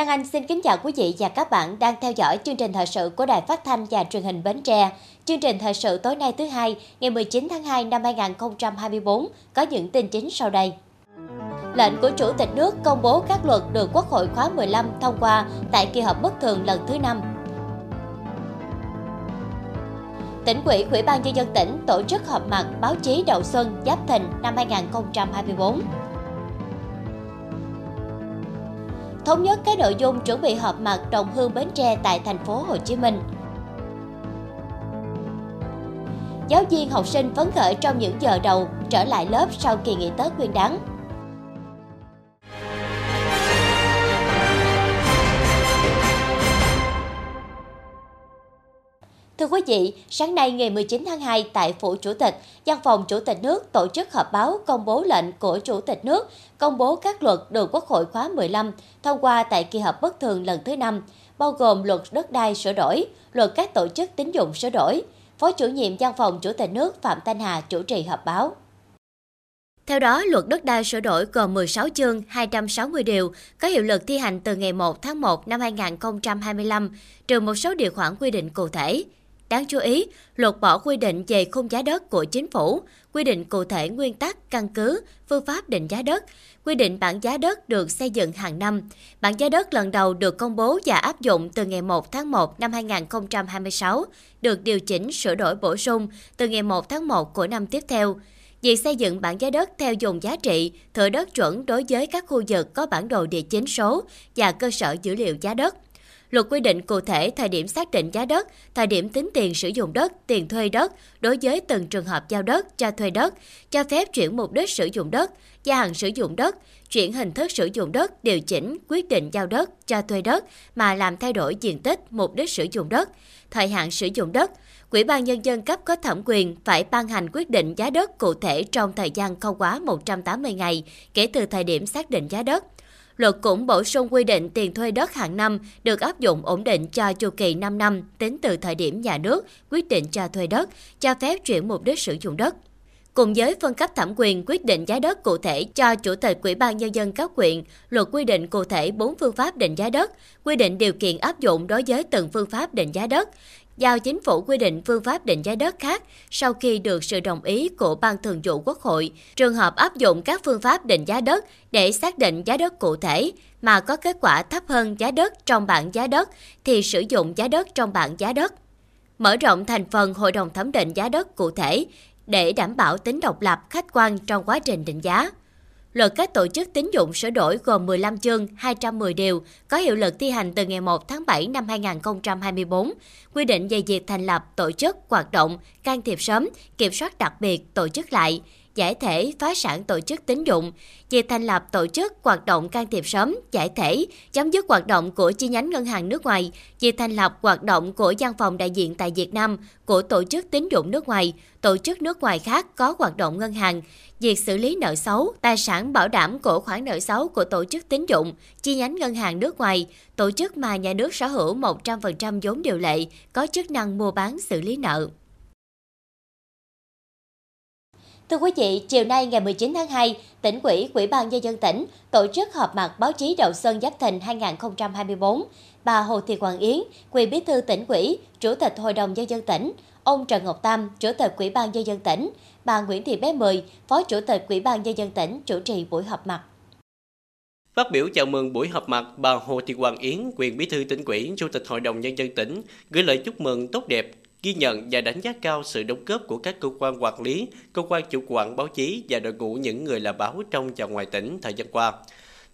Lan Anh xin kính chào quý vị và các bạn đang theo dõi chương trình thời sự của Đài Phát thanh và Truyền hình Bến Tre. Chương trình thời sự tối nay thứ hai, ngày 19 tháng 2 năm 2024 có những tin chính sau đây. Lệnh của Chủ tịch nước công bố các luật được Quốc hội khóa 15 thông qua tại kỳ họp bất thường lần thứ 5. Tỉnh ủy, Ủy ban nhân dân tỉnh tổ chức họp mặt báo chí đầu xuân Giáp Thìn năm 2024. Thống nhất các nội dung chuẩn bị họp mặt đồng hương Bến Tre tại thành phố Hồ Chí Minh. Giáo viên học sinh phấn khởi trong những giờ đầu trở lại lớp sau kỳ nghỉ Tết Nguyên đán. Quý vị, sáng nay ngày 19 tháng 2 tại Phủ Chủ tịch, Văn phòng Chủ tịch nước tổ chức họp báo công bố lệnh của Chủ tịch nước công bố các luật được Quốc hội khóa 15 thông qua tại kỳ họp bất thường lần thứ 5, bao gồm luật đất đai sửa đổi, luật các tổ chức tín dụng sửa đổi. Phó chủ nhiệm Văn phòng Chủ tịch nước Phạm Thanh Hà chủ trì họp báo. Theo đó, luật đất đai sửa đổi gồm 16 chương, 260 điều, có hiệu lực thi hành từ ngày 1 tháng 1 năm 2025, trừ một số điều khoản quy định cụ thể. Đáng chú ý, luật bỏ quy định về khung giá đất của chính phủ, quy định cụ thể nguyên tắc, căn cứ, phương pháp định giá đất, quy định bảng giá đất được xây dựng hàng năm. Bảng giá đất lần đầu được công bố và áp dụng từ ngày 1 tháng 1 năm 2026, được điều chỉnh sửa đổi bổ sung từ ngày 1 tháng 1 của năm tiếp theo. Việc xây dựng bảng giá đất theo dùng giá trị, thửa đất chuẩn đối với các khu vực có bản đồ địa chính số và cơ sở dữ liệu giá đất – Luật quy định cụ thể thời điểm xác định giá đất, thời điểm tính tiền sử dụng đất, tiền thuê đất đối với từng trường hợp giao đất, cho thuê đất, cho phép chuyển mục đích sử dụng đất, gia hạn sử dụng đất, chuyển hình thức sử dụng đất, điều chỉnh, quyết định giao đất, cho thuê đất mà làm thay đổi diện tích, mục đích sử dụng đất, thời hạn sử dụng đất, Quỹ ban Nhân dân cấp có thẩm quyền phải ban hành quyết định giá đất cụ thể trong thời gian không quá 180 ngày kể từ thời điểm xác định giá đất. Luật cũng bổ sung quy định tiền thuê đất hàng năm được áp dụng ổn định cho chu kỳ 5 năm tính từ thời điểm nhà nước quyết định cho thuê đất, cho phép chuyển mục đích sử dụng đất. Cùng với phân cấp thẩm quyền quyết định giá đất cụ thể cho chủ tịch ủy ban nhân dân các quyện, luật quy định cụ thể bốn phương pháp định giá đất, quy định điều kiện áp dụng đối với từng phương pháp định giá đất, giao chính phủ quy định phương pháp định giá đất khác sau khi được sự đồng ý của Ban Thường vụ Quốc hội. Trường hợp áp dụng các phương pháp định giá đất để xác định giá đất cụ thể mà có kết quả thấp hơn giá đất trong bảng giá đất thì sử dụng giá đất trong bảng giá đất. Mở rộng thành phần Hội đồng thẩm định giá đất cụ thể để đảm bảo tính độc lập, khách quan trong quá trình định giá. Luật các tổ chức tín dụng sửa đổi gồm 15 chương, 210 điều, có hiệu lực thi hành từ ngày 1 tháng 7 năm 2024, quy định về việc thành lập, tổ chức, hoạt động, can thiệp sớm, kiểm soát đặc biệt, tổ chức lại, giải thể, phá sản tổ chức tín dụng, việc thành lập tổ chức hoạt động can thiệp sớm, giải thể, chấm dứt hoạt động của chi nhánh ngân hàng nước ngoài, việc thành lập hoạt động của văn phòng đại diện tại Việt Nam của tổ chức tín dụng nước ngoài, tổ chức nước ngoài khác có hoạt động ngân hàng, việc xử lý nợ xấu, tài sản bảo đảm của khoản nợ xấu của tổ chức tín dụng, chi nhánh ngân hàng nước ngoài, tổ chức mà nhà nước sở hữu 100% vốn điều lệ, có chức năng mua bán xử lý nợ. Thưa quý vị, chiều nay ngày 19 tháng 2, tỉnh ủy, Ủy ban nhân dân tỉnh tổ chức họp mặt báo chí đầu xuân Giáp Thìn 2024. Bà Hồ Thị Hoàng Yến, quyền bí thư tỉnh ủy, chủ tịch Hội đồng nhân dân tỉnh, ông Trần Ngọc Tam, chủ tịch Ủy ban nhân dân tỉnh, bà Nguyễn Thị Bé Mười, phó chủ tịch Ủy ban nhân dân tỉnh chủ trì buổi họp mặt. Phát biểu chào mừng buổi họp mặt, bà Hồ Thị Hoàng Yến, quyền bí thư tỉnh ủy, chủ tịch Hội đồng nhân dân tỉnh, gửi lời chúc mừng tốt đẹp ghi nhận và đánh giá cao sự đóng góp của các cơ quan quản lý, cơ quan chủ quản báo chí và đội ngũ những người làm báo trong và ngoài tỉnh thời gian qua.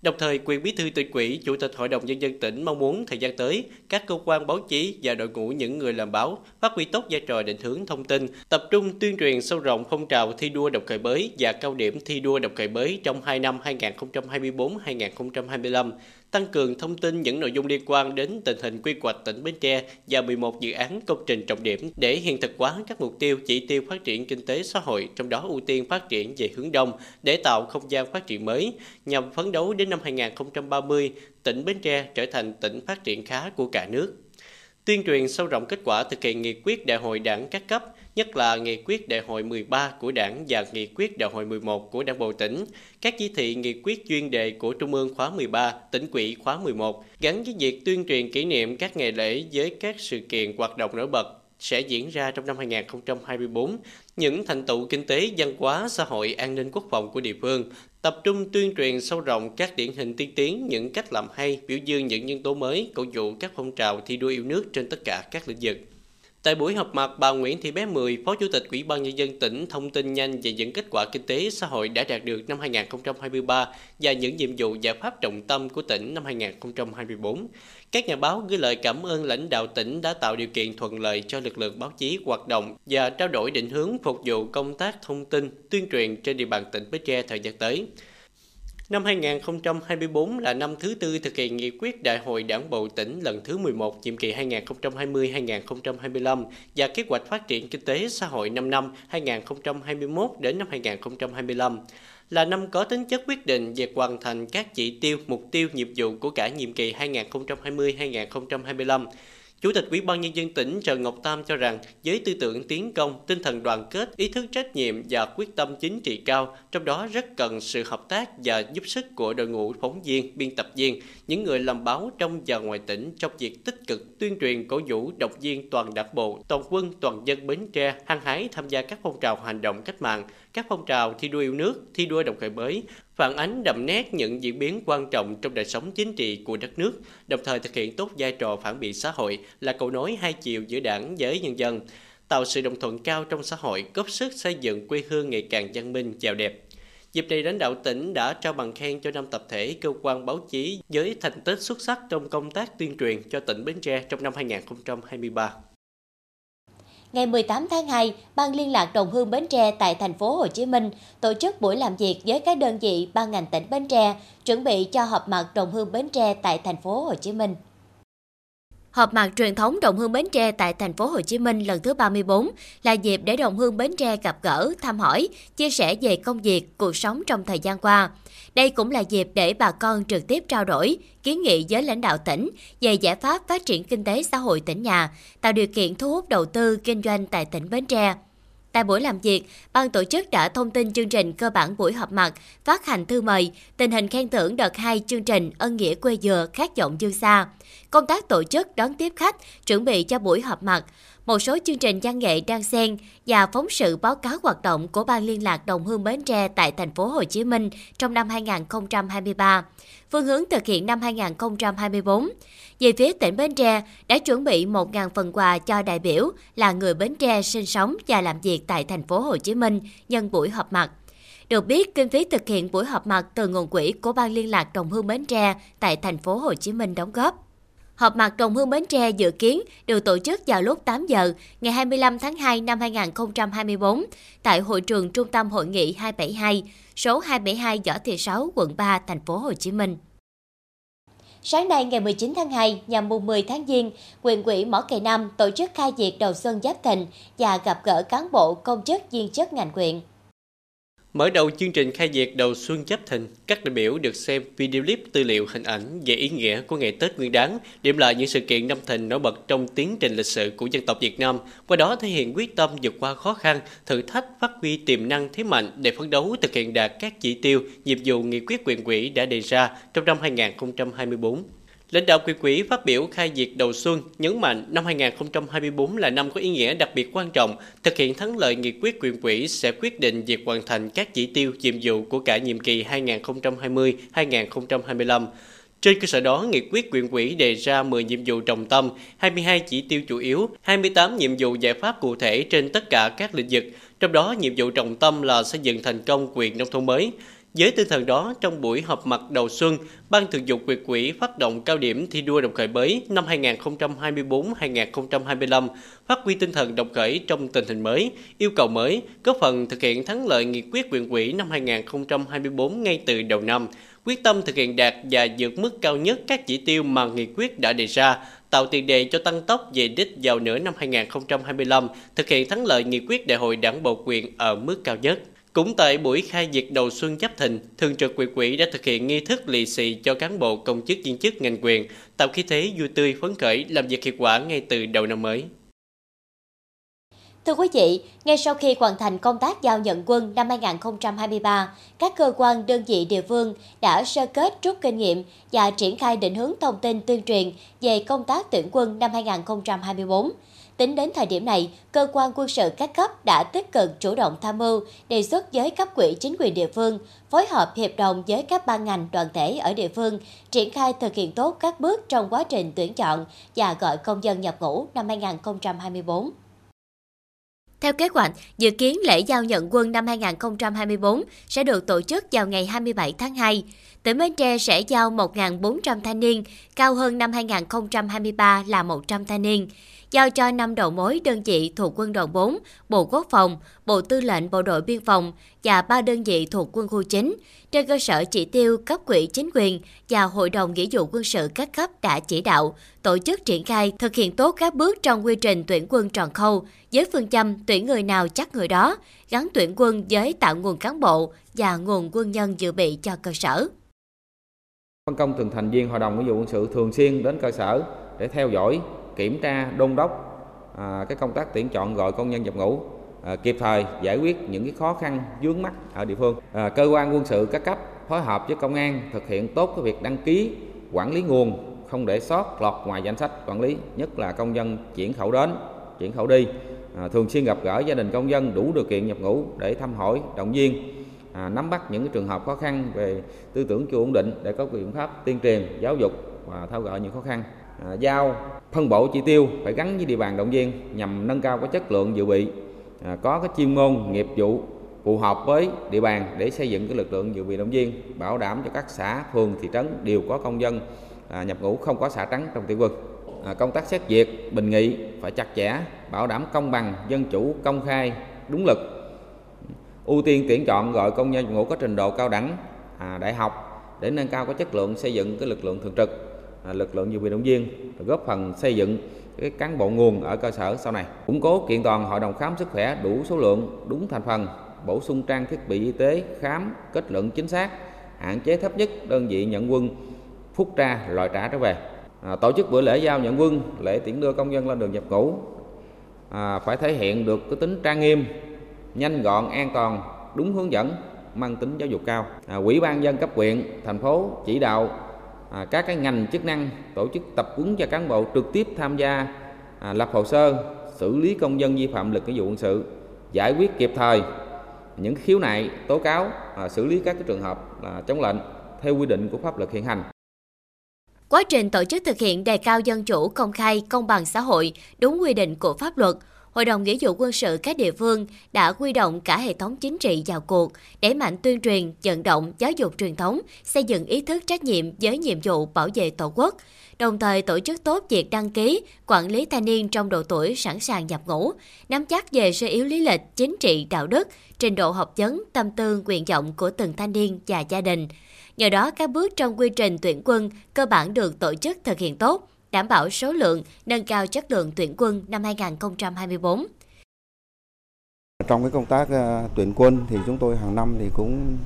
Đồng thời, quyền bí thư tỉnh ủy, chủ tịch hội đồng nhân dân tỉnh mong muốn thời gian tới, các cơ quan báo chí và đội ngũ những người làm báo phát huy tốt vai trò định hướng thông tin, tập trung tuyên truyền sâu rộng phong trào thi đua đọc khởi mới và cao điểm thi đua đọc khởi mới trong hai năm 2024-2025, tăng cường thông tin những nội dung liên quan đến tình hình quy hoạch tỉnh Bến Tre và 11 dự án công trình trọng điểm để hiện thực hóa các mục tiêu chỉ tiêu phát triển kinh tế xã hội, trong đó ưu tiên phát triển về hướng đông để tạo không gian phát triển mới nhằm phấn đấu đến năm 2030 tỉnh Bến Tre trở thành tỉnh phát triển khá của cả nước. tuyên truyền sâu rộng kết quả thực hiện nghị quyết đại hội đảng các cấp, nhất là nghị quyết đại hội 13 của đảng và nghị quyết đại hội 11 của đảng bộ tỉnh, các chỉ thị nghị quyết chuyên đề của Trung ương khóa 13, tỉnh quỹ khóa 11, gắn với việc tuyên truyền kỷ niệm các ngày lễ với các sự kiện hoạt động nổi bật sẽ diễn ra trong năm 2024, những thành tựu kinh tế, văn hóa, xã hội, an ninh quốc phòng của địa phương, tập trung tuyên truyền sâu rộng các điển hình tiên tiến, những cách làm hay, biểu dương những nhân tố mới, cổ vũ các phong trào thi đua yêu nước trên tất cả các lĩnh vực. Tại buổi họp mặt, bà Nguyễn Thị Bé Mười, Phó Chủ tịch Ủy ban Nhân dân tỉnh thông tin nhanh về những kết quả kinh tế xã hội đã đạt được năm 2023 và những nhiệm vụ giải pháp trọng tâm của tỉnh năm 2024. Các nhà báo gửi lời cảm ơn lãnh đạo tỉnh đã tạo điều kiện thuận lợi cho lực lượng báo chí hoạt động và trao đổi định hướng phục vụ công tác thông tin, tuyên truyền trên địa bàn tỉnh Bến Tre thời gian tới. Năm 2024 là năm thứ tư thực hiện nghị quyết Đại hội Đảng bộ tỉnh lần thứ 11 nhiệm kỳ 2020-2025 và kế hoạch phát triển kinh tế xã hội 5 năm 2021 đến năm 2025 là năm có tính chất quyết định về hoàn thành các chỉ tiêu, mục tiêu, nhiệm vụ của cả nhiệm kỳ 2020-2025 Chủ tịch Ủy ban nhân dân tỉnh Trần Ngọc Tam cho rằng với tư tưởng tiến công, tinh thần đoàn kết, ý thức trách nhiệm và quyết tâm chính trị cao, trong đó rất cần sự hợp tác và giúp sức của đội ngũ phóng viên, biên tập viên, những người làm báo trong và ngoài tỉnh trong việc tích cực tuyên truyền cổ vũ động viên toàn đảng bộ, toàn quân, toàn dân Bến Tre hăng hái tham gia các phong trào hành động cách mạng, các phong trào thi đua yêu nước, thi đua đồng khởi mới, phản ánh đậm nét những diễn biến quan trọng trong đời sống chính trị của đất nước, đồng thời thực hiện tốt vai trò phản biện xã hội là cầu nối hai chiều giữa đảng với nhân dân, tạo sự đồng thuận cao trong xã hội, góp sức xây dựng quê hương ngày càng văn minh, giàu đẹp. Dịp này, lãnh đạo tỉnh đã trao bằng khen cho năm tập thể cơ quan báo chí với thành tích xuất sắc trong công tác tuyên truyền cho tỉnh Bến Tre trong năm 2023. Ngày 18 tháng 2, Ban liên lạc đồng hương Bến Tre tại thành phố Hồ Chí Minh tổ chức buổi làm việc với các đơn vị ban ngành tỉnh Bến Tre chuẩn bị cho họp mặt đồng hương Bến Tre tại thành phố Hồ Chí Minh. Họp mặt truyền thống đồng hương Bến Tre tại thành phố Hồ Chí Minh lần thứ 34 là dịp để đồng hương Bến Tre gặp gỡ, thăm hỏi, chia sẻ về công việc, cuộc sống trong thời gian qua. Đây cũng là dịp để bà con trực tiếp trao đổi, kiến nghị với lãnh đạo tỉnh về giải pháp phát triển kinh tế xã hội tỉnh nhà, tạo điều kiện thu hút đầu tư kinh doanh tại tỉnh Bến Tre. Tại buổi làm việc, ban tổ chức đã thông tin chương trình cơ bản buổi họp mặt, phát hành thư mời, tình hình khen thưởng đợt 2 chương trình Ân nghĩa quê dừa khát vọng dương xa, công tác tổ chức đón tiếp khách, chuẩn bị cho buổi họp mặt, một số chương trình văn nghệ đang xen và phóng sự báo cáo hoạt động của Ban liên lạc Đồng Hương Bến Tre tại thành phố Hồ Chí Minh trong năm 2023, phương hướng thực hiện năm 2024. Về phía tỉnh Bến Tre đã chuẩn bị 1.000 phần quà cho đại biểu là người Bến Tre sinh sống và làm việc tại thành phố Hồ Chí Minh nhân buổi họp mặt. Được biết, kinh phí thực hiện buổi họp mặt từ nguồn quỹ của Ban liên lạc Đồng Hương Bến Tre tại thành phố Hồ Chí Minh đóng góp. Họp mặt đồng hương Bến Tre dự kiến được tổ chức vào lúc 8 giờ ngày 25 tháng 2 năm 2024 tại hội trường Trung tâm Hội nghị 272, số 272 Võ Thị Sáu, quận 3, thành phố Hồ Chí Minh. Sáng nay ngày 19 tháng 2, nhằm mùng 10 tháng Giêng, quyền quỹ Mỏ Cày Nam tổ chức khai diệt đầu xuân Giáp Thìn và gặp gỡ cán bộ, công chức, viên chức ngành quyện. Mở đầu chương trình khai diệt đầu xuân Giáp Thìn, các đại biểu được xem video clip tư liệu hình ảnh về ý nghĩa của ngày Tết Nguyên đán, điểm lại những sự kiện năm thìn nổi bật trong tiến trình lịch sử của dân tộc Việt Nam, qua đó thể hiện quyết tâm vượt qua khó khăn, thử thách, phát huy tiềm năng thế mạnh để phấn đấu thực hiện đạt các chỉ tiêu, nhiệm vụ nghị quyết quyền quỹ đã đề ra trong năm 2024. Lãnh đạo Quỹ quỹ phát biểu khai diệt đầu xuân nhấn mạnh năm 2024 là năm có ý nghĩa đặc biệt quan trọng, thực hiện thắng lợi nghị quyết quyền quỹ sẽ quyết định việc hoàn thành các chỉ tiêu nhiệm vụ của cả nhiệm kỳ 2020-2025. Trên cơ sở đó, nghị quyết quyền quỹ đề ra 10 nhiệm vụ trọng tâm, 22 chỉ tiêu chủ yếu, 28 nhiệm vụ giải pháp cụ thể trên tất cả các lĩnh vực. Trong đó, nhiệm vụ trọng tâm là xây dựng thành công quyền nông thôn mới, với tinh thần đó, trong buổi họp mặt đầu xuân, Ban Thường vụ Quyệt quỹ phát động cao điểm thi đua đồng khởi mới năm 2024-2025, phát huy tinh thần đồng khởi trong tình hình mới, yêu cầu mới, góp phần thực hiện thắng lợi nghị quyết quyện quỹ năm 2024 ngay từ đầu năm, quyết tâm thực hiện đạt và vượt mức cao nhất các chỉ tiêu mà nghị quyết đã đề ra, tạo tiền đề cho tăng tốc về đích vào nửa năm 2025, thực hiện thắng lợi nghị quyết đại hội đảng bộ quyền ở mức cao nhất. Cũng tại buổi khai diệt đầu xuân Giáp Thìn, Thường trực Quỹ quỹ đã thực hiện nghi thức lì xì cho cán bộ công chức viên chức ngành quyền, tạo khí thế vui tươi phấn khởi làm việc hiệu quả ngay từ đầu năm mới. Thưa quý vị, ngay sau khi hoàn thành công tác giao nhận quân năm 2023, các cơ quan đơn vị địa phương đã sơ kết rút kinh nghiệm và triển khai định hướng thông tin tuyên truyền về công tác tuyển quân năm 2024. Tính đến thời điểm này, cơ quan quân sự các cấp đã tích cực chủ động tham mưu, đề xuất với cấp quỹ chính quyền địa phương, phối hợp hiệp đồng với các ban ngành đoàn thể ở địa phương, triển khai thực hiện tốt các bước trong quá trình tuyển chọn và gọi công dân nhập ngũ năm 2024. Theo kế hoạch, dự kiến lễ giao nhận quân năm 2024 sẽ được tổ chức vào ngày 27 tháng 2. Tỉnh Bến Tre sẽ giao 1.400 thanh niên, cao hơn năm 2023 là 100 thanh niên giao cho năm đầu mối đơn vị thuộc quân đoàn 4, Bộ Quốc phòng, Bộ Tư lệnh Bộ đội Biên phòng và ba đơn vị thuộc quân khu 9, trên cơ sở chỉ tiêu cấp quỹ chính quyền và Hội đồng nghĩa vụ quân sự các cấp đã chỉ đạo, tổ chức triển khai thực hiện tốt các bước trong quy trình tuyển quân tròn khâu với phương châm tuyển người nào chắc người đó, gắn tuyển quân với tạo nguồn cán bộ và nguồn quân nhân dự bị cho cơ sở. Phân công từng thành viên Hội đồng nghĩa vụ quân sự thường xuyên đến cơ sở để theo dõi kiểm tra đôn đốc à, cái công tác tuyển chọn gọi công nhân nhập ngũ à, kịp thời giải quyết những cái khó khăn vướng mắt ở địa phương. À, cơ quan quân sự các cấp phối hợp với công an thực hiện tốt cái việc đăng ký quản lý nguồn không để sót lọt ngoài danh sách quản lý nhất là công dân chuyển khẩu đến chuyển khẩu đi. À, thường xuyên gặp gỡ gia đình công dân đủ điều kiện nhập ngũ để thăm hỏi động viên à, nắm bắt những cái trường hợp khó khăn về tư tưởng chưa ổn định để có biện pháp tuyên truyền giáo dục và tháo gỡ những khó khăn. À, giao, phân bổ chỉ tiêu phải gắn với địa bàn động viên nhằm nâng cao cái chất lượng dự bị à, có cái chuyên môn, nghiệp vụ phù hợp với địa bàn để xây dựng cái lực lượng dự bị động viên, bảo đảm cho các xã, phường, thị trấn đều có công dân à, nhập ngũ không có xã trắng trong tiểu quân công tác xét duyệt, bình nghị phải chặt chẽ, bảo đảm công bằng, dân chủ, công khai, đúng lực. Ưu tiên tuyển chọn gọi công nhân nhập ngũ có trình độ cao đẳng đại học để nâng cao cái chất lượng xây dựng cái lực lượng thường trực. À, lực lượng dự bị động viên góp phần xây dựng cái cán bộ nguồn ở cơ sở sau này. Củng cố kiện toàn hội đồng khám sức khỏe đủ số lượng đúng thành phần bổ sung trang thiết bị y tế khám kết luận chính xác hạn chế thấp nhất đơn vị nhận quân phúc tra loại trả trở về. À, tổ chức buổi lễ giao nhận quân lễ tiễn đưa công dân lên đường nhập ngũ. À, phải thể hiện được cái tính trang nghiêm nhanh gọn an toàn đúng hướng dẫn mang tính giáo dục cao. À, quỹ ban dân cấp huyện thành phố chỉ đạo à, các cái ngành chức năng tổ chức tập huấn cho cán bộ trực tiếp tham gia à, lập hồ sơ xử lý công dân vi phạm lực nghĩa vụ quân sự giải quyết kịp thời. Những khiếu nại tố cáo à, xử lý các cái trường hợp à, chống lệnh theo quy định của pháp luật hiện hành. Quá trình tổ chức thực hiện đề cao dân chủ, công khai, công bằng xã hội, đúng quy định của pháp luật, Hội đồng Nghĩa vụ quân sự các địa phương đã quy động cả hệ thống chính trị vào cuộc, đẩy mạnh tuyên truyền, vận động, giáo dục truyền thống, xây dựng ý thức trách nhiệm với nhiệm vụ bảo vệ Tổ quốc, đồng thời tổ chức tốt việc đăng ký, quản lý thanh niên trong độ tuổi sẵn sàng nhập ngũ, nắm chắc về sơ yếu lý lịch, chính trị, đạo đức, trình độ học vấn, tâm tư, nguyện vọng của từng thanh niên và gia đình. Nhờ đó, các bước trong quy trình tuyển quân cơ bản được tổ chức thực hiện tốt, đảm bảo số lượng, nâng cao chất lượng tuyển quân năm 2024. Trong cái công tác ờ, tuyển quân thì chúng tôi hàng năm thì cũng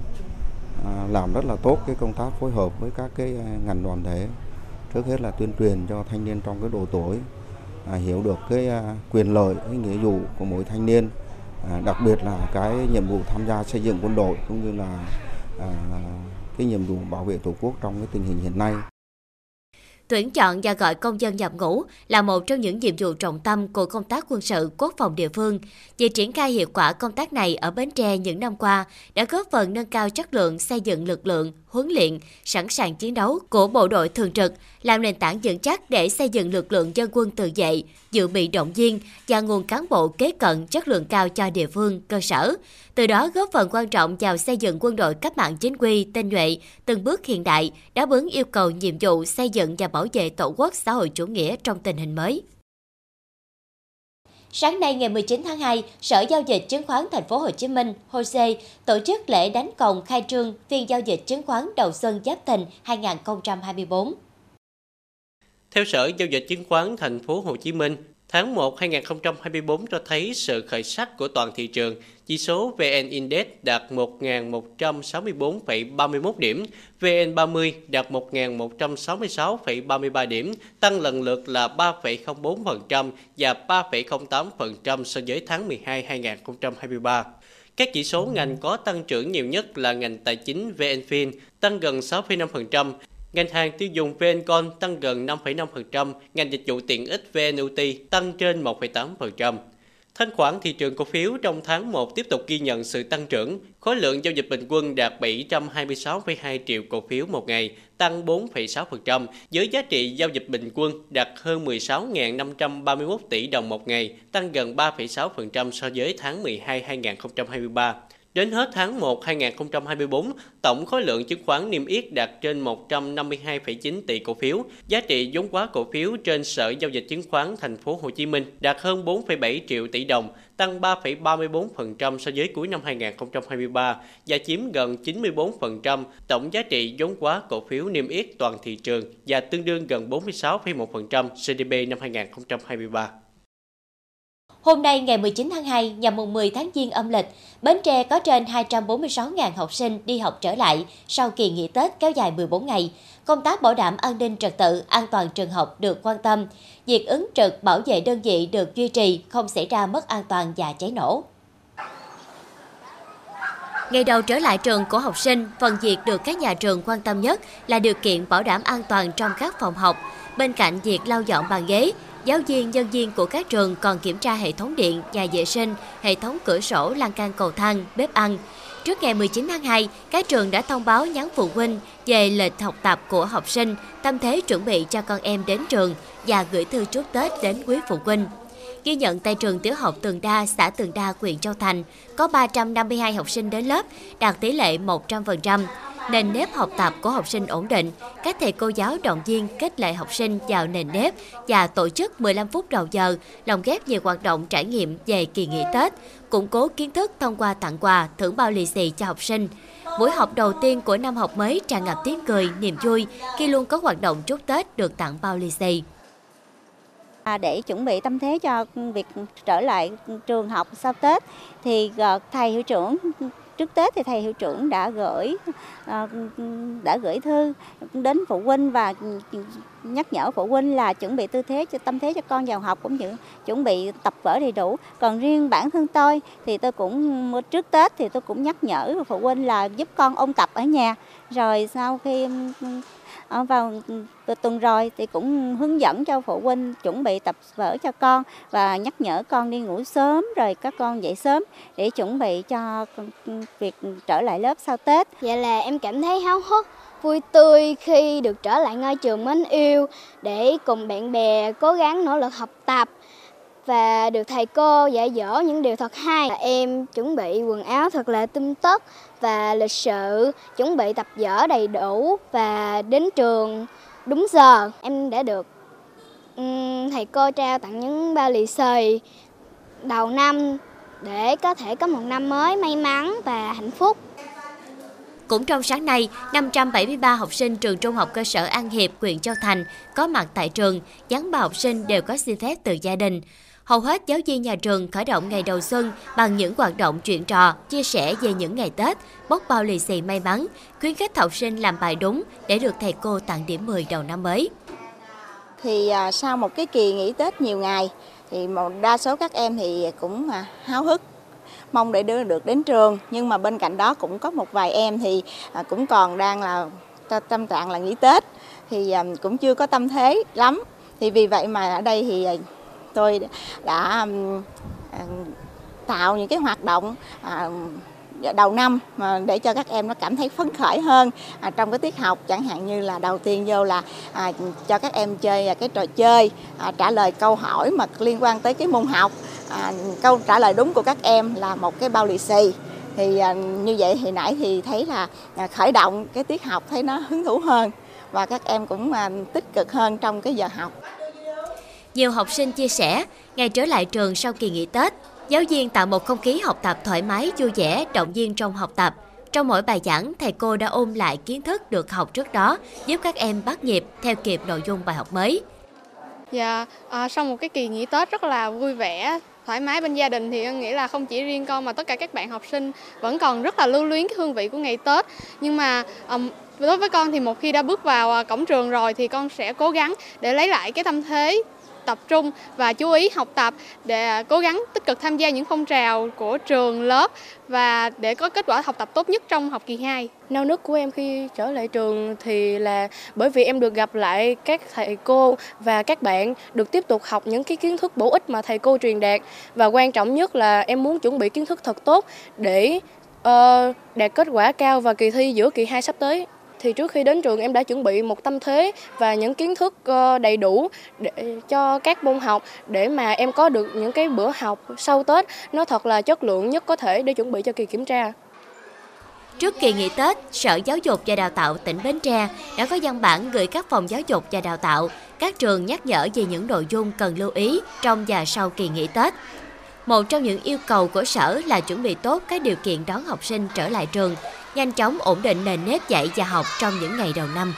ờ, làm rất là tốt cái công tác phối hợp với các cái ờ, ngành đoàn thể. Trước hết là tuyên truyền cho thanh niên trong cái độ tuổi à, hiểu được cái à, quyền lợi, cái nghĩa vụ của mỗi thanh niên, à, đặc biệt là cái nhiệm vụ tham gia xây dựng quân đội cũng như là à, cái nhiệm vụ bảo vệ tổ quốc trong cái tình hình hiện nay. Tuyển chọn và gọi công dân nhập ngũ là một trong những nhiệm vụ trọng tâm của công tác quân sự quốc phòng địa phương. Việc triển khai hiệu quả công tác này ở Bến Tre những năm qua đã góp phần nâng cao chất lượng xây dựng lực lượng, huấn luyện, sẵn sàng chiến đấu của bộ đội thường trực, làm nền tảng vững chắc để xây dựng lực lượng dân quân tự vệ, dự bị động viên và nguồn cán bộ kế cận chất lượng cao cho địa phương, cơ sở. Từ đó góp phần quan trọng vào xây dựng quân đội cách mạng chính quy, tinh nhuệ, từng bước hiện đại, đáp ứng yêu cầu nhiệm vụ xây dựng và bảo vệ tổ quốc xã hội chủ nghĩa trong tình hình mới. Sáng nay ngày 19 tháng 2, Sở Giao dịch Chứng khoán Thành phố Hồ Chí Minh (HOSE) tổ chức lễ đánh còng khai trương phiên giao dịch chứng khoán đầu xuân Giáp Thìn 2024. Theo Sở Giao dịch Chứng khoán Thành phố Hồ Chí Minh, Tháng 1 2024 cho thấy sự khởi sắc của toàn thị trường. Chỉ số VN Index đạt 1.164,31 điểm, VN30 đạt 1.166,33 điểm, tăng lần lượt là 3,04% và 3,08% so với tháng 12 2023. Các chỉ số ngành có tăng trưởng nhiều nhất là ngành tài chính VNFin tăng gần 6,5%, Ngành hàng tiêu dùng VNCon tăng gần 5,5%, ngành dịch vụ tiện ích VNUT tăng trên 1,8%. Thanh khoản thị trường cổ phiếu trong tháng 1 tiếp tục ghi nhận sự tăng trưởng. Khối lượng giao dịch bình quân đạt 726,2 triệu cổ phiếu một ngày, tăng 4,6%, với giá trị giao dịch bình quân đạt hơn 16.531 tỷ đồng một ngày, tăng gần 3,6% so với tháng 12 2023. Đến hết tháng 1 2024, tổng khối lượng chứng khoán niêm yết đạt trên 152,9 tỷ cổ phiếu, giá trị vốn hóa cổ phiếu trên Sở giao dịch chứng khoán thành phố Hồ Chí Minh đạt hơn 4,7 triệu tỷ đồng, tăng 3,34% so với cuối năm 2023 và chiếm gần 94% tổng giá trị vốn hóa cổ phiếu niêm yết toàn thị trường và tương đương gần 46,1% GDP năm 2023. Hôm nay ngày 19 tháng 2 nhằm mùng 10 tháng Giêng âm lịch, Bến Tre có trên 246.000 học sinh đi học trở lại sau kỳ nghỉ Tết kéo dài 14 ngày. Công tác bảo đảm an ninh trật tự, an toàn trường học được quan tâm. Việc ứng trực bảo vệ đơn vị được duy trì, không xảy ra mất an toàn và cháy nổ. Ngày đầu trở lại trường của học sinh, phần việc được các nhà trường quan tâm nhất là điều kiện bảo đảm an toàn trong các phòng học. Bên cạnh việc lau dọn bàn ghế, Giáo viên, nhân viên của các trường còn kiểm tra hệ thống điện, nhà vệ sinh, hệ thống cửa sổ, lan can cầu thang, bếp ăn. Trước ngày 19 tháng 2, các trường đã thông báo nhắn phụ huynh về lịch học tập của học sinh, tâm thế chuẩn bị cho con em đến trường và gửi thư chúc Tết đến quý phụ huynh. Ghi nhận tại trường tiểu học Tường Đa, xã Tường Đa, huyện Châu Thành, có 352 học sinh đến lớp, đạt tỷ lệ 100% nền nếp học tập của học sinh ổn định, các thầy cô giáo động viên kết lệ học sinh vào nền nếp và tổ chức 15 phút đầu giờ lồng ghép nhiều hoạt động trải nghiệm về kỳ nghỉ Tết, củng cố kiến thức thông qua tặng quà, thưởng bao lì xì cho học sinh. Buổi học đầu tiên của năm học mới tràn ngập tiếng cười, niềm vui khi luôn có hoạt động chúc Tết được tặng bao lì xì. À, để chuẩn bị tâm thế cho việc trở lại trường học sau Tết, thì ờ, thầy hiệu trưởng, trước Tết thì thầy hiệu trưởng đã gửi ờ, đã gửi thư đến phụ huynh và nhắc nhở phụ huynh là chuẩn bị tư thế cho, tâm thế cho con vào học cũng như chuẩn bị tập vở đầy đủ. Còn riêng bản thân tôi thì tôi cũng, trước Tết thì tôi cũng nhắc nhở phụ huynh là giúp con ôn tập ở nhà. Rồi sau khi Ờ, vào tuần rồi thì cũng hướng dẫn cho phụ huynh chuẩn bị tập vở cho con và nhắc nhở con đi ngủ sớm rồi các con dậy sớm để chuẩn bị cho việc trở lại lớp sau Tết. Vậy là em cảm thấy háo hức, vui tươi khi được trở lại ngôi trường mến yêu để cùng bạn bè cố gắng nỗ lực học tập và được thầy cô dạy dỗ những điều thật hay. Em chuẩn bị quần áo thật là tươm tất và lịch sự, chuẩn bị tập vở đầy đủ và đến trường đúng giờ. Em đã được thầy cô trao tặng những bao lì xì đầu năm để có thể có một năm mới may mắn và hạnh phúc. Cũng trong sáng nay, 573 học sinh trường Trung học cơ sở An Hiệp, huyện Châu Thành có mặt tại trường, dán ba học sinh đều có xin phép từ gia đình. Hầu hết giáo viên nhà trường khởi động ngày đầu xuân bằng những hoạt động chuyện trò, chia sẻ về những ngày Tết, bốc bao lì xì may mắn, khuyến khích học sinh làm bài đúng để được thầy cô tặng điểm 10 đầu năm mới. Thì à, sau một cái kỳ nghỉ Tết nhiều ngày thì một đa số các em thì cũng à, háo hức mong để đưa được đến trường. Nhưng mà bên cạnh đó cũng có một vài em thì à, cũng còn đang là tâm trạng là nghỉ Tết. Thì à, cũng chưa có tâm thế lắm. Thì vì vậy mà ở đây thì à, tôi đã tạo những cái hoạt động à, đầu năm để cho các em nó cảm thấy phấn khởi hơn à, trong cái tiết học. Chẳng hạn như là đầu tiên vô là à, cho các em chơi à, cái trò chơi à, trả lời câu hỏi mà liên quan tới cái môn học. À, câu trả lời đúng của các em là một cái bao lì xì. Thì à, như vậy thì nãy thì thấy là à, khởi động cái tiết học thấy nó hứng thú hơn và các em cũng à, tích cực hơn trong cái giờ học nhiều học sinh chia sẻ, ngày trở lại trường sau kỳ nghỉ Tết, giáo viên tạo một không khí học tập thoải mái, vui vẻ, động viên trong học tập. Trong mỗi bài giảng, thầy cô đã ôm lại kiến thức được học trước đó, giúp các em bắt nhịp theo kịp nội dung bài học mới. Dạ, à, sau một cái kỳ nghỉ Tết rất là vui vẻ, thoải mái bên gia đình thì em nghĩ là không chỉ riêng con mà tất cả các bạn học sinh vẫn còn rất là lưu luyến cái hương vị của ngày Tết. Nhưng mà um, đối với con thì một khi đã bước vào à, cổng trường rồi thì con sẽ cố gắng để lấy lại cái tâm thế tập trung và chú ý học tập để cố gắng tích cực tham gia những phong trào của trường lớp và để có kết quả học tập tốt nhất trong học kỳ 2. Nao nức của em khi trở lại trường thì là bởi vì em được gặp lại các thầy cô và các bạn được tiếp tục học những cái kiến thức bổ ích mà thầy cô truyền đạt và quan trọng nhất là em muốn chuẩn bị kiến thức thật tốt để uh, đạt kết quả cao vào kỳ thi giữa kỳ 2 sắp tới thì trước khi đến trường em đã chuẩn bị một tâm thế và những kiến thức ờ, đầy đủ để cho các môn học để mà em có được những cái bữa học sau Tết nó thật là chất lượng nhất có thể để chuẩn bị cho kỳ kiểm tra. Trước kỳ nghỉ Tết, Sở Giáo dục và Đào tạo tỉnh Bến Tre đã có văn bản gửi các phòng giáo dục và đào tạo, các trường nhắc nhở về những nội dung cần lưu ý trong và sau kỳ nghỉ Tết. Một trong những yêu cầu của Sở là chuẩn bị tốt các điều kiện đón học sinh trở lại trường, nhanh chóng ổn định nền nếp dạy và học trong những ngày đầu năm.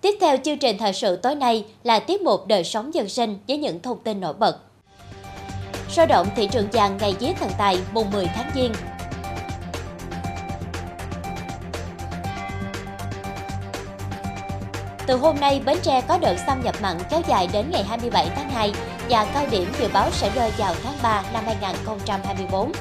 Tiếp theo chương trình thời sự tối nay là tiết mục đời sống dân sinh với những thông tin nổi bật. Sôi động thị trường vàng ngày giết thần tài mùng 10 tháng Giêng. Từ hôm nay, Bến Tre có đợt xâm nhập mặn kéo dài đến ngày 27 tháng 2 và cao điểm dự báo sẽ rơi vào tháng 3 năm 2024.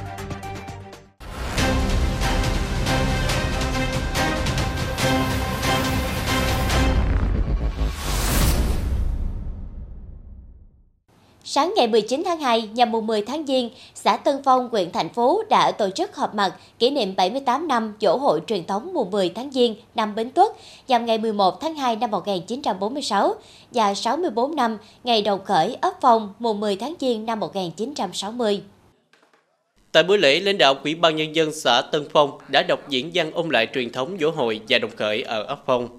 Sáng ngày 19 tháng 2, nhằm mùng 10 tháng Giêng, xã Tân Phong, huyện Thành Phố đã tổ chức họp mặt kỷ niệm 78 năm dỗ hội truyền thống mùng 10 tháng Giêng năm Bính Tuất nhằm ngày 11 tháng 2 năm 1946 và 64 năm ngày đầu khởi ấp Phong mùng 10 tháng Giêng năm 1960. Tại buổi lễ, lãnh đạo Ủy ban Nhân dân xã Tân Phong đã đọc diễn văn ôn lại truyền thống dỗ hội và đồng khởi ở ấp Phong.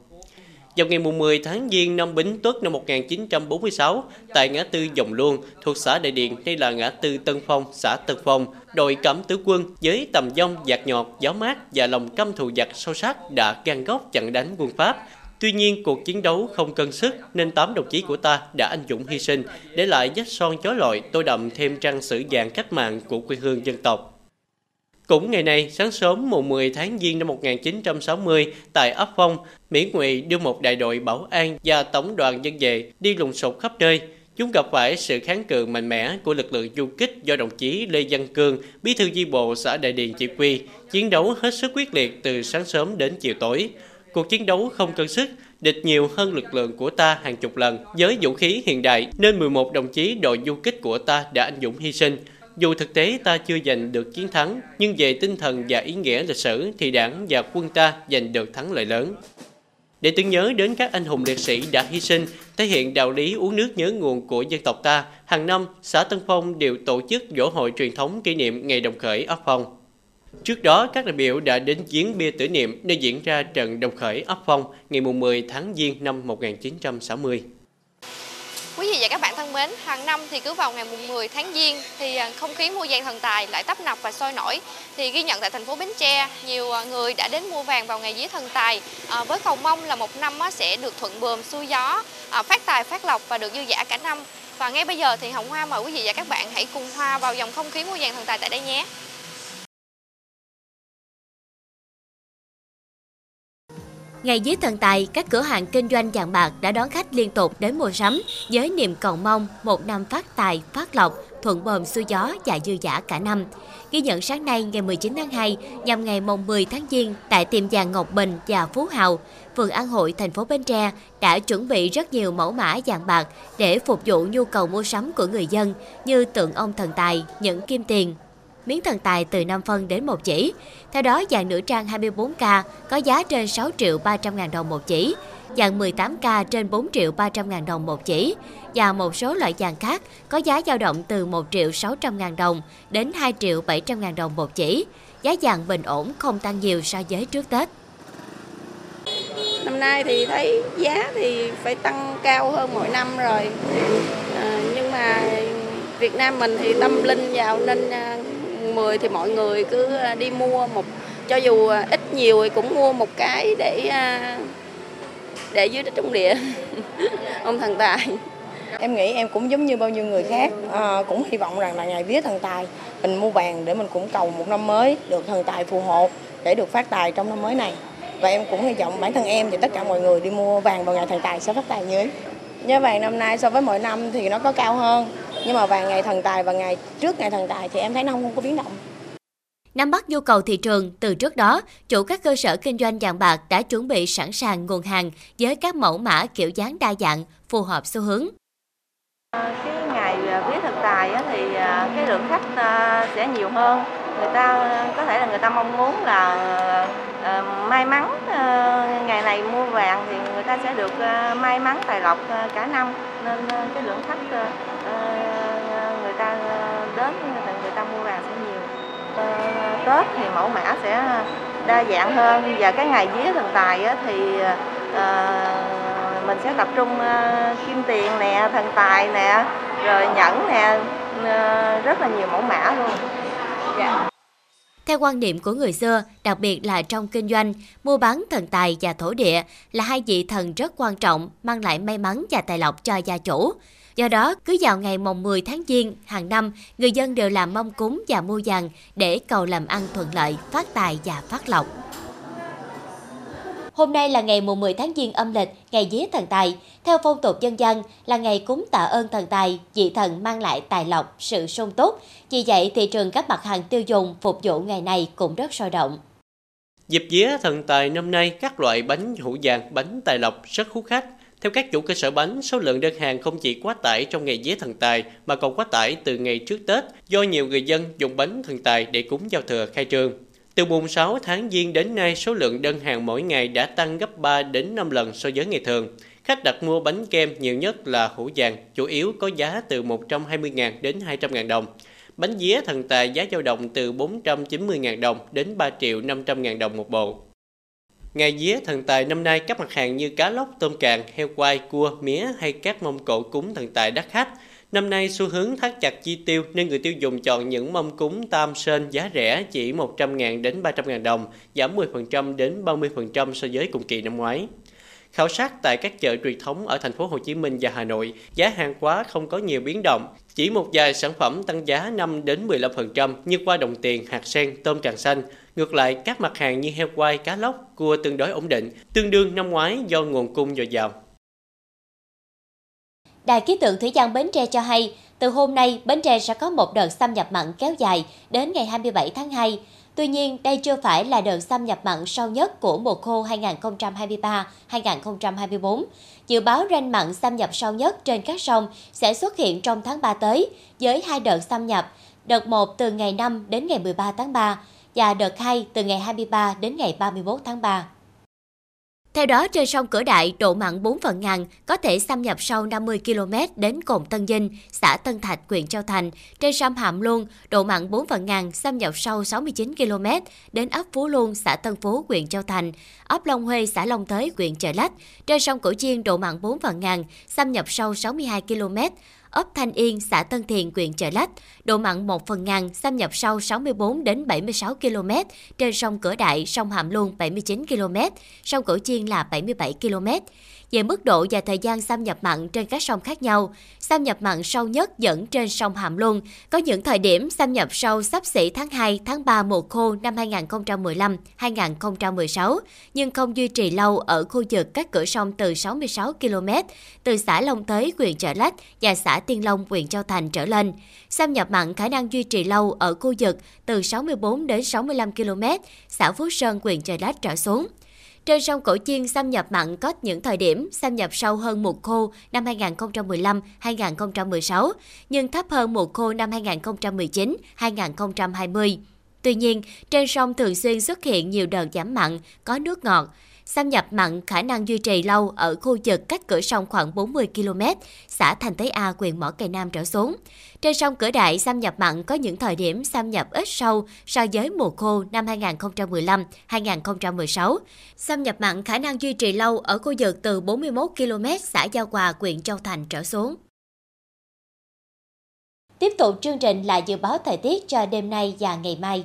Vào ngày 10 tháng Giêng năm Bính Tuất năm 1946, tại ngã tư Dòng Luông thuộc xã Đại điện đây là ngã tư Tân Phong, xã Tân Phong, đội cẩm tử quân với tầm dông, giạt nhọt, gió mát và lòng căm thù giặc sâu sắc đã gan góc chặn đánh quân Pháp. Tuy nhiên, cuộc chiến đấu không cân sức nên tám đồng chí của ta đã anh dũng hy sinh, để lại vết son chói lọi tô đậm thêm trang sử vàng cách mạng của quê hương dân tộc. Cũng ngày nay, sáng sớm mùng 10 tháng Giêng năm 1960, tại ấp Phong, Mỹ Ngụy đưa một đại đội bảo an và tổng đoàn dân vệ đi lùng sục khắp nơi. Chúng gặp phải sự kháng cự mạnh mẽ của lực lượng du kích do đồng chí Lê Văn Cương, bí thư di bộ xã Đại Điền chỉ huy, chiến đấu hết sức quyết liệt từ sáng sớm đến chiều tối. Cuộc chiến đấu không cân sức, địch nhiều hơn lực lượng của ta hàng chục lần với vũ khí hiện đại nên 11 đồng chí đội du kích của ta đã anh dũng hy sinh. Dù thực tế ta chưa giành được chiến thắng, nhưng về tinh thần và ý nghĩa lịch sử thì đảng và quân ta giành được thắng lợi lớn. Để tưởng nhớ đến các anh hùng liệt sĩ đã hy sinh, thể hiện đạo lý uống nước nhớ nguồn của dân tộc ta, hàng năm xã Tân Phong đều tổ chức dỗ hội truyền thống kỷ niệm ngày đồng khởi ấp Phong. Trước đó, các đại biểu đã đến giếng bia tưởng niệm nơi diễn ra trận đồng khởi ấp Phong ngày 10 tháng Giêng năm 1960. Quý vị và các bạn thân mến, hàng năm thì cứ vào ngày mùng 10 tháng Giêng thì à, không khí mua vàng thần tài lại tấp nập và sôi nổi. Thì ghi nhận tại thành phố Bến Tre, nhiều à, người đã đến mua vàng vào ngày vía thần tài à, với cầu mong là một năm sẽ được thuận buồm xuôi gió, à, phát tài phát lộc và được dư giả cả năm. Và ngay bây giờ thì Hồng Hoa mời quý vị và các bạn hãy cùng Hoa vào dòng không khí mua vàng thần tài tại đây nhé. Ngày dưới thần tài, các cửa hàng kinh doanh vàng bạc đã đón khách liên tục đến mua sắm với niềm cầu mong một năm phát tài, phát lộc, thuận bồm xuôi gió và dư giả cả năm. Ghi nhận sáng nay ngày 19 tháng 2 nhằm ngày mùng 10 tháng Giêng tại tiệm vàng Ngọc Bình và Phú Hào, phường An Hội, thành phố Bến Tre đã chuẩn bị rất nhiều mẫu mã vàng bạc để phục vụ nhu cầu mua sắm của người dân như tượng ông thần tài, những kim tiền, miếng thần tài từ 5 phân đến 1 chỉ. Theo đó, dạng nữ trang 24K có giá trên 6 triệu 300 ngàn đồng một chỉ, dạng 18K trên 4 triệu 300 ngàn đồng một chỉ, và một số loại vàng khác có giá dao động từ 1 triệu 600 ngàn đồng đến 2 triệu 700 ngàn đồng một chỉ. Giá vàng bình ổn không tăng nhiều so với trước Tết. Năm nay thì thấy giá thì phải tăng cao hơn mỗi năm rồi. À, nhưng mà Việt Nam mình thì tâm linh vào nên à, à, 10 thì mọi người cứ à, đi mua một cho dù à, ít nhiều thì cũng mua một cái để à, để dưới đất trong địa ông thần tài Em nghĩ em cũng giống như bao nhiêu người khác, à, cũng hy vọng rằng là ngày vía thần tài mình mua vàng để mình cũng cầu một năm mới được thần tài phù hộ để được phát tài trong năm mới này. Và em cũng hy vọng bản thân em và tất cả mọi người đi mua vàng vào ngày thần tài sẽ phát tài như ấy. Giá vàng năm nay so với mọi năm thì nó có cao hơn, nhưng mà vàng ngày thần tài và ngày trước ngày thần tài thì em thấy nó không có biến động. Nắm bắt nhu cầu thị trường, từ trước đó, chủ các cơ sở kinh doanh vàng bạc đã chuẩn bị sẵn sàng nguồn hàng với các mẫu mã kiểu dáng đa dạng, phù hợp xu hướng. Cái ngày vía thực tài thì à, cái lượng khách à, sẽ nhiều hơn. Người ta có thể là người ta mong muốn là uh, may mắn ờ, ngày này mua vàng thì người ta sẽ được ờ, may mắn tài lộc cả năm nên cái lượng khách người ta đến người ta mua vàng sẽ nhiều. Tết thì mẫu mã sẽ đa dạng hơn và cái ngày vía thần tài thì mình sẽ tập trung kim tiền nè, thần tài nè, rồi nhẫn nè, rất là nhiều mẫu mã luôn. Dạ. Theo quan niệm của người xưa, đặc biệt là trong kinh doanh, mua bán thần tài và thổ địa là hai vị thần rất quan trọng, mang lại may mắn và tài lộc cho gia chủ. Do đó, cứ vào ngày mồng 10 tháng Giêng hàng năm, người dân đều làm mong cúng và mua vàng để cầu làm ăn thuận lợi, phát tài và phát lộc. Hôm nay là ngày mùng 10 tháng Giêng âm lịch, ngày vía thần tài. Theo phong tục dân gian là ngày cúng tạ ơn thần tài, vị thần mang lại tài lộc, sự sung túc. Vì vậy, thị trường các mặt hàng tiêu dùng phục vụ ngày này cũng rất sôi động. Dịp vía thần tài năm nay, các loại bánh hũ vàng, bánh tài lộc rất hút khách. Theo các chủ cơ sở bánh, số lượng đơn hàng không chỉ quá tải trong ngày vía thần tài mà còn quá tải từ ngày trước Tết do nhiều người dân dùng bánh thần tài để cúng giao thừa khai trương. Từ mùng 6 tháng Giêng đến nay, số lượng đơn hàng mỗi ngày đã tăng gấp 3 đến 5 lần so với ngày thường. Khách đặt mua bánh kem nhiều nhất là hũ vàng, chủ yếu có giá từ 120.000 đến 200.000 đồng. Bánh día thần tài giá dao động từ 490.000 đồng đến 3 triệu 500.000 đồng một bộ. Ngày día thần tài năm nay các mặt hàng như cá lóc, tôm càng, heo quay, cua, mía hay các mông cổ cúng thần tài đắt khách. Năm nay xu hướng thắt chặt chi tiêu nên người tiêu dùng chọn những mâm cúng tam sơn giá rẻ chỉ 100.000 đến 300.000 đồng, giảm 10% đến 30% so với cùng kỳ năm ngoái. Khảo sát tại các chợ truyền thống ở thành phố Hồ Chí Minh và Hà Nội, giá hàng hóa không có nhiều biến động, chỉ một vài sản phẩm tăng giá 5 đến 15% như qua đồng tiền, hạt sen, tôm càng xanh. Ngược lại, các mặt hàng như heo quay, cá lóc, cua tương đối ổn định, tương đương năm ngoái do nguồn cung dồi dào. Đài khí tượng thủy văn Bến Tre cho hay, từ hôm nay, Bến Tre sẽ có một đợt xâm nhập mặn kéo dài đến ngày 27 tháng 2. Tuy nhiên, đây chưa phải là đợt xâm nhập mặn sâu nhất của mùa khô 2023-2024. Dự báo ranh mặn xâm nhập sâu nhất trên các sông sẽ xuất hiện trong tháng 3 tới, với hai đợt xâm nhập, đợt 1 từ ngày 5 đến ngày 13 tháng 3 và đợt 2 từ ngày 23 đến ngày 31 tháng 3. Theo đó, trên sông Cửa Đại, độ mặn 4 phần ngàn có thể xâm nhập sâu 50 km đến cồn Tân Dinh, xã Tân Thạch, huyện Châu Thành. Trên sông Hàm Luông, độ mặn 4 phần ngàn xâm nhập sâu 69 km đến ấp Phú Luông, xã Tân Phú, huyện Châu Thành. Ấp Long Huê, xã Long Thới, huyện Chợ Lách. Trên sông Cổ Chiên, độ mặn 4 phần ngàn xâm nhập sâu 62 km ấp Thanh Yên, xã Tân Thiện, huyện Chợ Lách, độ mặn 1 phần ngàn, xâm nhập sâu 64 đến 76 km, trên sông Cửa Đại, sông Hàm Luông 79 km, sông Cổ Chiên là 77 km về mức độ và thời gian xâm nhập mặn trên các sông khác nhau. Xâm nhập mặn sâu nhất dẫn trên sông Hàm Luông, có những thời điểm xâm nhập sâu sắp xỉ tháng 2, tháng 3 mùa khô năm 2015-2016, nhưng không duy trì lâu ở khu vực các cửa sông từ 66 km, từ xã Long Thới, huyện Chợ Lách và xã Tiên Long, huyện Châu Thành trở lên. Xâm nhập mặn khả năng duy trì lâu ở khu vực từ 64 đến 65 km, xã Phú Sơn, huyện Chợ Lách trở xuống. Trên sông Cổ Chiên xâm nhập mặn có những thời điểm xâm nhập sâu hơn mùa khô năm 2015-2016, nhưng thấp hơn mùa khô năm 2019-2020. Tuy nhiên, trên sông thường xuyên xuất hiện nhiều đợt giảm mặn, có nước ngọt, xâm nhập mặn khả năng duy trì lâu ở khu vực cách cửa sông khoảng 40 km, xã Thành Tế A, huyện Mỏ Cày Nam trở xuống. Trên sông Cửa Đại, xâm nhập mặn có những thời điểm xâm nhập ít sâu so với mùa khô năm 2015-2016. Xâm nhập mặn khả năng duy trì lâu ở khu vực từ 41 km xã Giao Hòa, huyện Châu Thành trở xuống. Tiếp tục chương trình là dự báo thời tiết cho đêm nay và ngày mai.